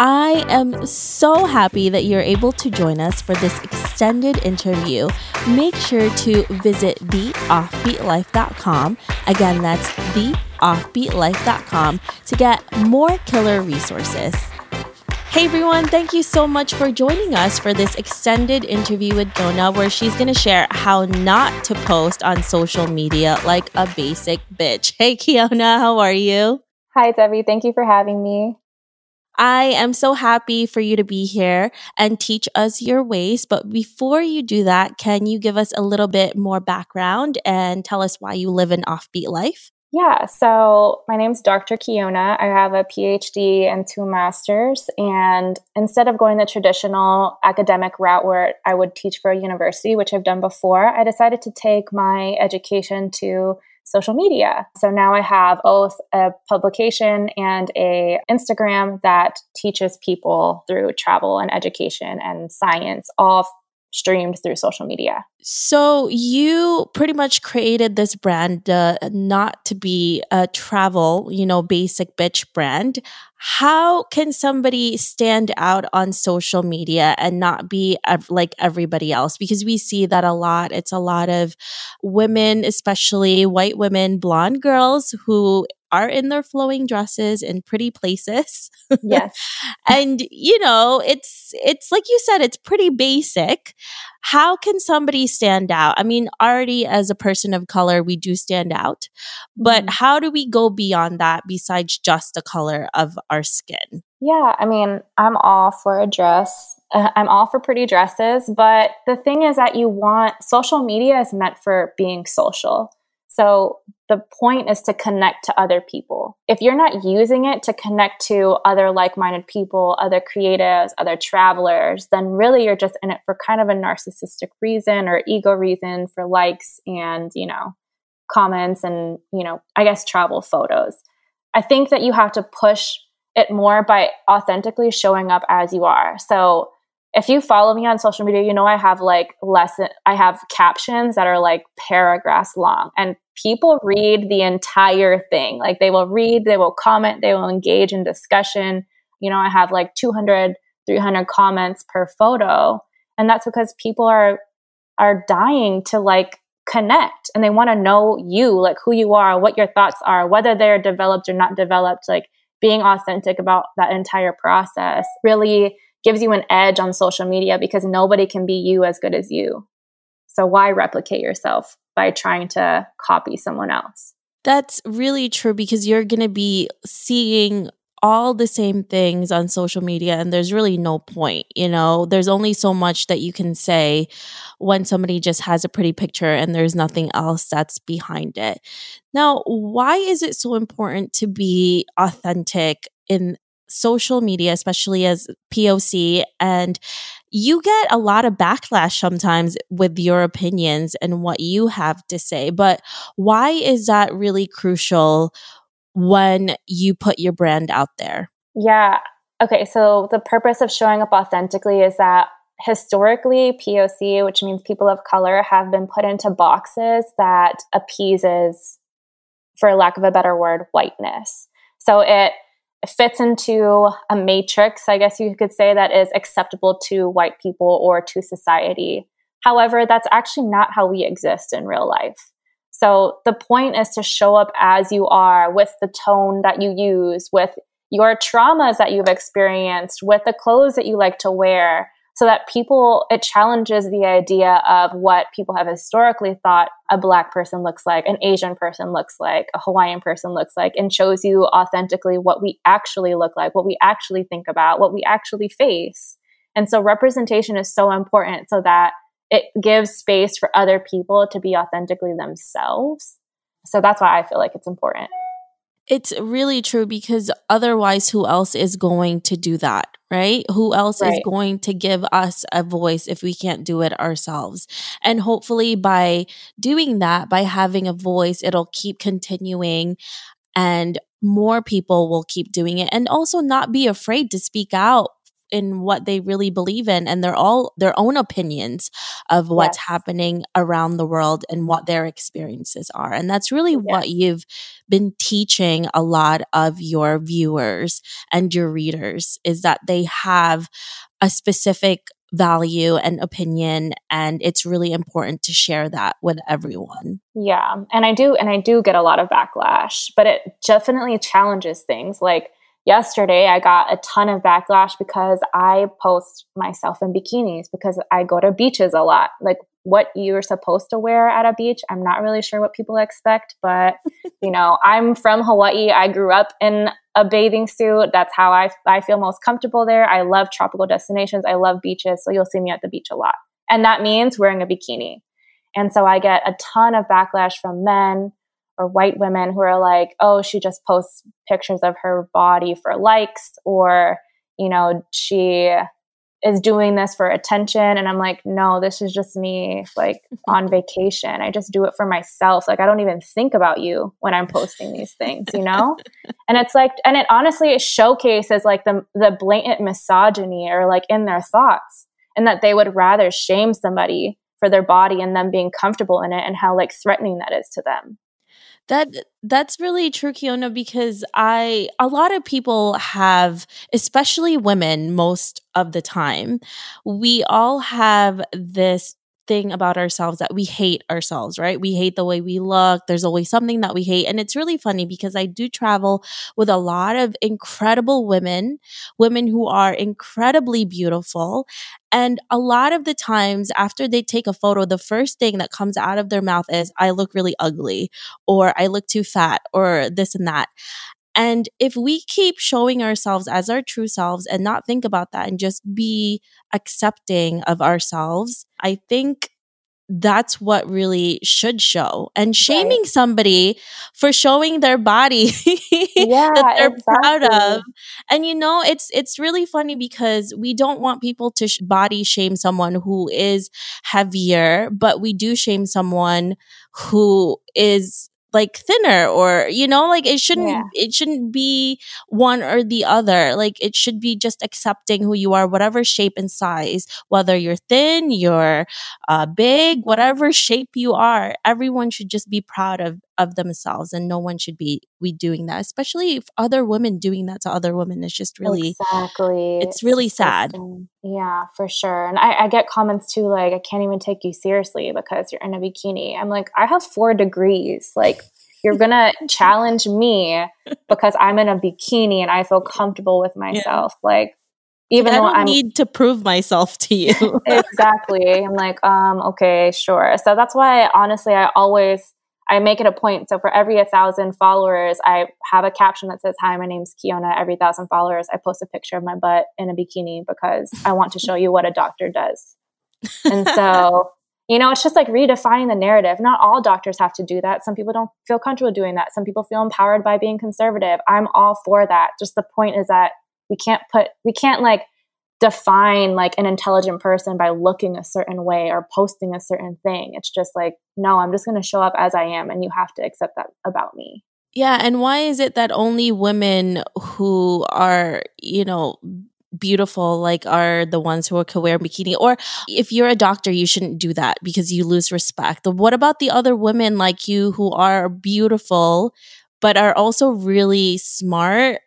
I am so happy that you're able to join us for this extended interview. Make sure to visit theoffbeatlife.com. Again, that's theoffbeatlife.com to get more killer resources. Hey everyone, thank you so much for joining us for this extended interview with Donna, where she's going to share how not to post on social media like a basic bitch. Hey Kiona, how are you? Hi Debbie, thank you for having me. I am so happy for you to be here and teach us your ways. But before you do that, can you give us a little bit more background and tell us why you live an offbeat life? Yeah, so my name's Dr. Kiona. I have a PhD and two masters. And instead of going the traditional academic route where I would teach for a university, which I've done before, I decided to take my education to social media. So now I have both a publication and a Instagram that teaches people through travel and education and science all streamed through social media. So you pretty much created this brand uh, not to be a travel, you know, basic bitch brand. How can somebody stand out on social media and not be ev- like everybody else? Because we see that a lot. It's a lot of women, especially white women, blonde girls who are in their flowing dresses in pretty places. Yes. and you know, it's it's like you said it's pretty basic. How can somebody stand out? I mean, already as a person of color, we do stand out. But mm-hmm. how do we go beyond that besides just the color of our skin? Yeah, I mean, I'm all for a dress. Uh, I'm all for pretty dresses, but the thing is that you want social media is meant for being social. So the point is to connect to other people. If you're not using it to connect to other like minded people, other creatives, other travelers, then really you're just in it for kind of a narcissistic reason or ego reason for likes and, you know, comments and, you know, I guess travel photos. I think that you have to push it more by authentically showing up as you are. So if you follow me on social media, you know I have like lesson I have captions that are like paragraphs long and people read the entire thing. Like they will read, they will comment, they will engage in discussion. You know, I have like 200, 300 comments per photo, and that's because people are are dying to like connect and they want to know you, like who you are, what your thoughts are, whether they're developed or not developed, like being authentic about that entire process. Really gives you an edge on social media because nobody can be you as good as you. So why replicate yourself by trying to copy someone else? That's really true because you're going to be seeing all the same things on social media and there's really no point you know there's only so much that you can say when somebody just has a pretty picture and there's nothing else that's behind it now why is it so important to be authentic in social media, especially as POC, and you get a lot of backlash sometimes with your opinions and what you have to say. But why is that really crucial when you put your brand out there? Yeah. Okay. So the purpose of showing up authentically is that historically POC, which means people of color, have been put into boxes that appeases, for lack of a better word, whiteness. So it fits into a matrix, I guess you could say, that is acceptable to white people or to society. However, that's actually not how we exist in real life. So the point is to show up as you are with the tone that you use, with your traumas that you've experienced, with the clothes that you like to wear, so that people, it challenges the idea of what people have historically thought a black person looks like, an Asian person looks like, a Hawaiian person looks like, and shows you authentically what we actually look like, what we actually think about, what we actually face. And so representation is so important so that it gives space for other people to be authentically themselves. So that's why I feel like it's important. It's really true because otherwise, who else is going to do that? Right? Who else right. is going to give us a voice if we can't do it ourselves? And hopefully, by doing that, by having a voice, it'll keep continuing and more people will keep doing it and also not be afraid to speak out in what they really believe in and they're all their own opinions of what's yes. happening around the world and what their experiences are and that's really yes. what you've been teaching a lot of your viewers and your readers is that they have a specific value and opinion and it's really important to share that with everyone. Yeah. And I do and I do get a lot of backlash, but it definitely challenges things like yesterday I got a ton of backlash because I post myself in bikinis because I go to beaches a lot. Like what you're supposed to wear at a beach, I'm not really sure what people expect, but you know, I'm from Hawaii. I grew up in a bathing suit. That's how I I feel most comfortable there. I love tropical destinations. I love beaches, so you'll see me at the beach a lot. And that means wearing a bikini. And so I get a ton of backlash from men or white women who are like, oh, she just posts pictures of her body for likes, or, you know, she is doing this for attention. And I'm like, no, this is just me like on vacation. I just do it for myself. Like, I don't even think about you when I'm posting these things, you know? and it's like, and it honestly, it showcases like the, the blatant misogyny or like in their thoughts and that they would rather shame somebody for their body and them being comfortable in it and how like threatening that is to them. That that's really true, Kiona, because I a lot of people have, especially women, most of the time, we all have this thing about ourselves that we hate ourselves, right? We hate the way we look. There's always something that we hate. And it's really funny because I do travel with a lot of incredible women, women who are incredibly beautiful. And a lot of the times after they take a photo, the first thing that comes out of their mouth is, I look really ugly, or I look too fat, or this and that. And if we keep showing ourselves as our true selves and not think about that and just be accepting of ourselves, I think that's what really should show. And shaming right. somebody for showing their body yeah, that they're exactly. proud of. And you know, it's it's really funny because we don't want people to sh- body shame someone who is heavier, but we do shame someone who is like thinner or you know like it shouldn't yeah. it shouldn't be one or the other like it should be just accepting who you are whatever shape and size whether you're thin you're uh, big whatever shape you are everyone should just be proud of of themselves and no one should be we doing that especially if other women doing that to other women is just really exactly it's really sad yeah for sure and I, I get comments too like i can't even take you seriously because you're in a bikini i'm like i have four degrees like you're gonna challenge me because i'm in a bikini and i feel comfortable with myself yeah. like even though I need to prove myself to you. exactly. I'm like, um, okay, sure. So that's why honestly I always I make it a point. So for every a thousand followers, I have a caption that says, Hi, my name's Kiona. Every thousand followers, I post a picture of my butt in a bikini because I want to show you what a doctor does. And so, you know, it's just like redefining the narrative. Not all doctors have to do that. Some people don't feel comfortable doing that. Some people feel empowered by being conservative. I'm all for that. Just the point is that we can't put, we can't like, define like an intelligent person by looking a certain way or posting a certain thing. It's just like, no, I'm just going to show up as I am and you have to accept that about me. Yeah, and why is it that only women who are, you know, beautiful like are the ones who can wear bikini or if you're a doctor you shouldn't do that because you lose respect what about the other women like you who are beautiful but are also really smart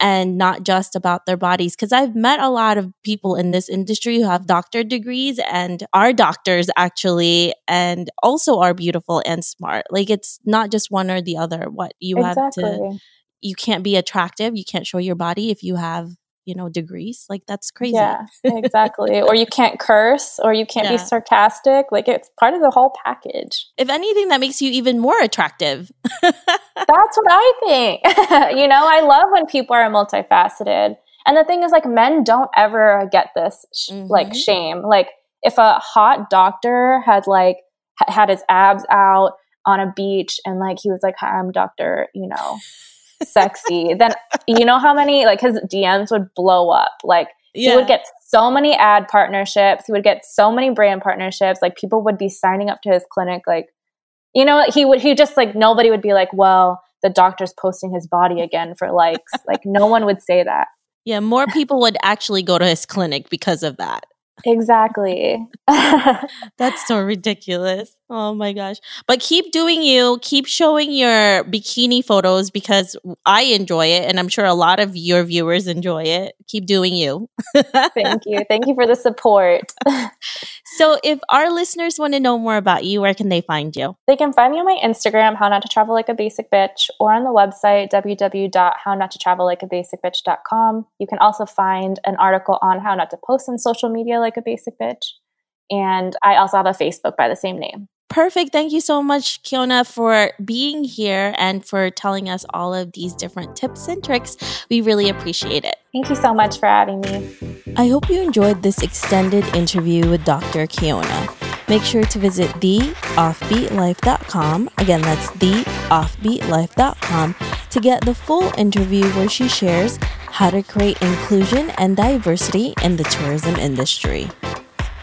and not just about their bodies. Because I've met a lot of people in this industry who have doctor degrees and are doctors actually, and also are beautiful and smart. Like it's not just one or the other. What you exactly. have to, you can't be attractive, you can't show your body if you have you know degrees like that's crazy. Yeah exactly or you can't curse or you can't yeah. be sarcastic like it's part of the whole package. If anything that makes you even more attractive. That's what i think. You know i love when people are multifaceted and the thing is like men don't ever get this sh- mm-hmm. like shame like if a hot doctor had like had his abs out on a beach and like he was like hi i'm doctor you know sexy, then you know how many like his DMs would blow up. Like yeah. he would get so many ad partnerships, he would get so many brand partnerships. Like people would be signing up to his clinic. Like, you know, he would he just like nobody would be like, well, the doctor's posting his body again for likes. like no one would say that. Yeah, more people would actually go to his clinic because of that. Exactly. That's so ridiculous. Oh my gosh. But keep doing you. Keep showing your bikini photos because I enjoy it and I'm sure a lot of your viewers enjoy it. Keep doing you. Thank you. Thank you for the support. so, if our listeners want to know more about you, where can they find you? They can find me on my Instagram, How Not to Travel Like a Basic Bitch, or on the website, www.hownottotravel.likeabasicbitch.com. You can also find an article on how not to post on social media like a basic bitch. And I also have a Facebook by the same name. Perfect. Thank you so much, Kiona, for being here and for telling us all of these different tips and tricks. We really appreciate it. Thank you so much for having me. I hope you enjoyed this extended interview with Dr. Kiona. Make sure to visit theoffbeatlife.com. Again, that's theoffbeatlife.com to get the full interview where she shares how to create inclusion and diversity in the tourism industry.